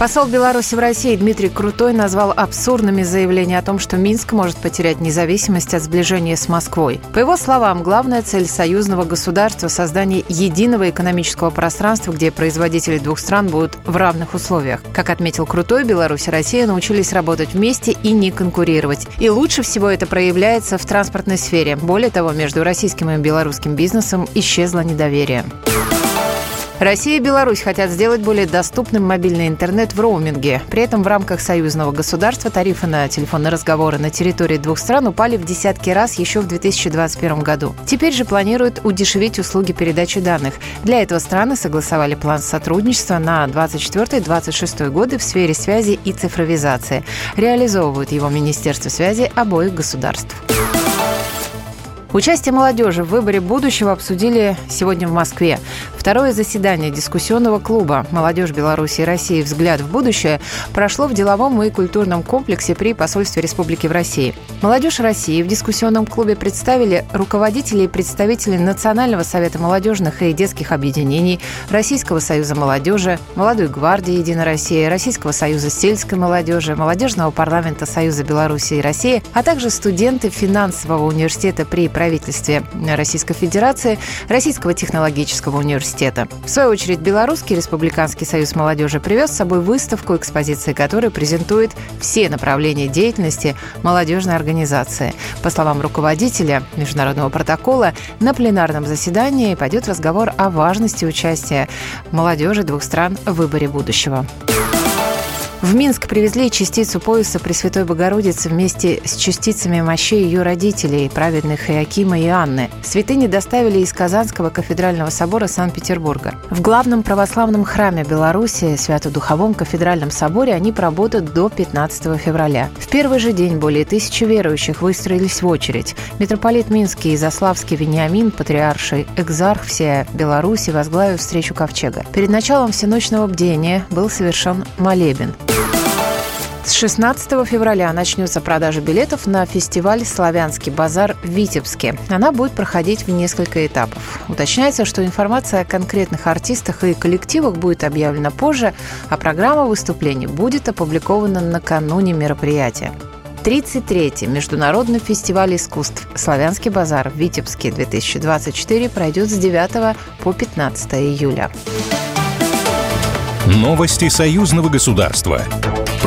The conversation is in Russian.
Посол Беларуси в России Дмитрий Крутой назвал абсурдными заявления о том, что Минск может потерять независимость от сближения с Москвой. По его словам, главная цель союзного государства – создание единого экономического пространства, где производители двух стран будут в равных условиях. Как отметил Крутой, Беларусь и Россия научились работать вместе и не конкурировать. И лучше всего это проявляется в транспортной сфере. Более того, между российским и белорусским бизнесом исчезло недоверие. Россия и Беларусь хотят сделать более доступным мобильный интернет в роуминге. При этом в рамках союзного государства тарифы на телефонные разговоры на территории двух стран упали в десятки раз еще в 2021 году. Теперь же планируют удешевить услуги передачи данных. Для этого страны согласовали план сотрудничества на 24-26 годы в сфере связи и цифровизации. Реализовывают его Министерство связи обоих государств. Участие молодежи в выборе будущего обсудили сегодня в Москве. Второе заседание дискуссионного клуба «Молодежь Беларуси и России. Взгляд в будущее» прошло в деловом и культурном комплексе при посольстве Республики в России. Молодежь России в дискуссионном клубе представили руководителей и представителей Национального совета молодежных и детских объединений, Российского союза молодежи, Молодой гвардии «Единая Россия», Российского союза сельской молодежи, Молодежного парламента Союза Беларуси и России, а также студенты финансового университета при правительстве Российской Федерации Российского технологического университета. В свою очередь, Белорусский республиканский союз молодежи привез с собой выставку, экспозиции которой презентует все направления деятельности молодежной организации. По словам руководителя международного протокола, на пленарном заседании пойдет разговор о важности участия молодежи двух стран в выборе будущего. В Минск привезли частицу пояса Пресвятой Богородицы вместе с частицами мощей ее родителей, праведных Иакима и Анны. Святыни доставили из Казанского кафедрального собора Санкт-Петербурга. В главном православном храме Беларуси, Свято-Духовом кафедральном соборе, они поработают до 15 февраля. В первый же день более тысячи верующих выстроились в очередь. Митрополит Минский и Заславский Вениамин, патриарший экзарх всея Беларуси, возглавил встречу Ковчега. Перед началом всеночного бдения был совершен молебен. С 16 февраля начнется продажа билетов на фестиваль «Славянский базар» в Витебске. Она будет проходить в несколько этапов. Уточняется, что информация о конкретных артистах и коллективах будет объявлена позже, а программа выступлений будет опубликована накануне мероприятия. 33-й Международный фестиваль искусств «Славянский базар» в Витебске 2024 пройдет с 9 по 15 июля. Новости союзного государства.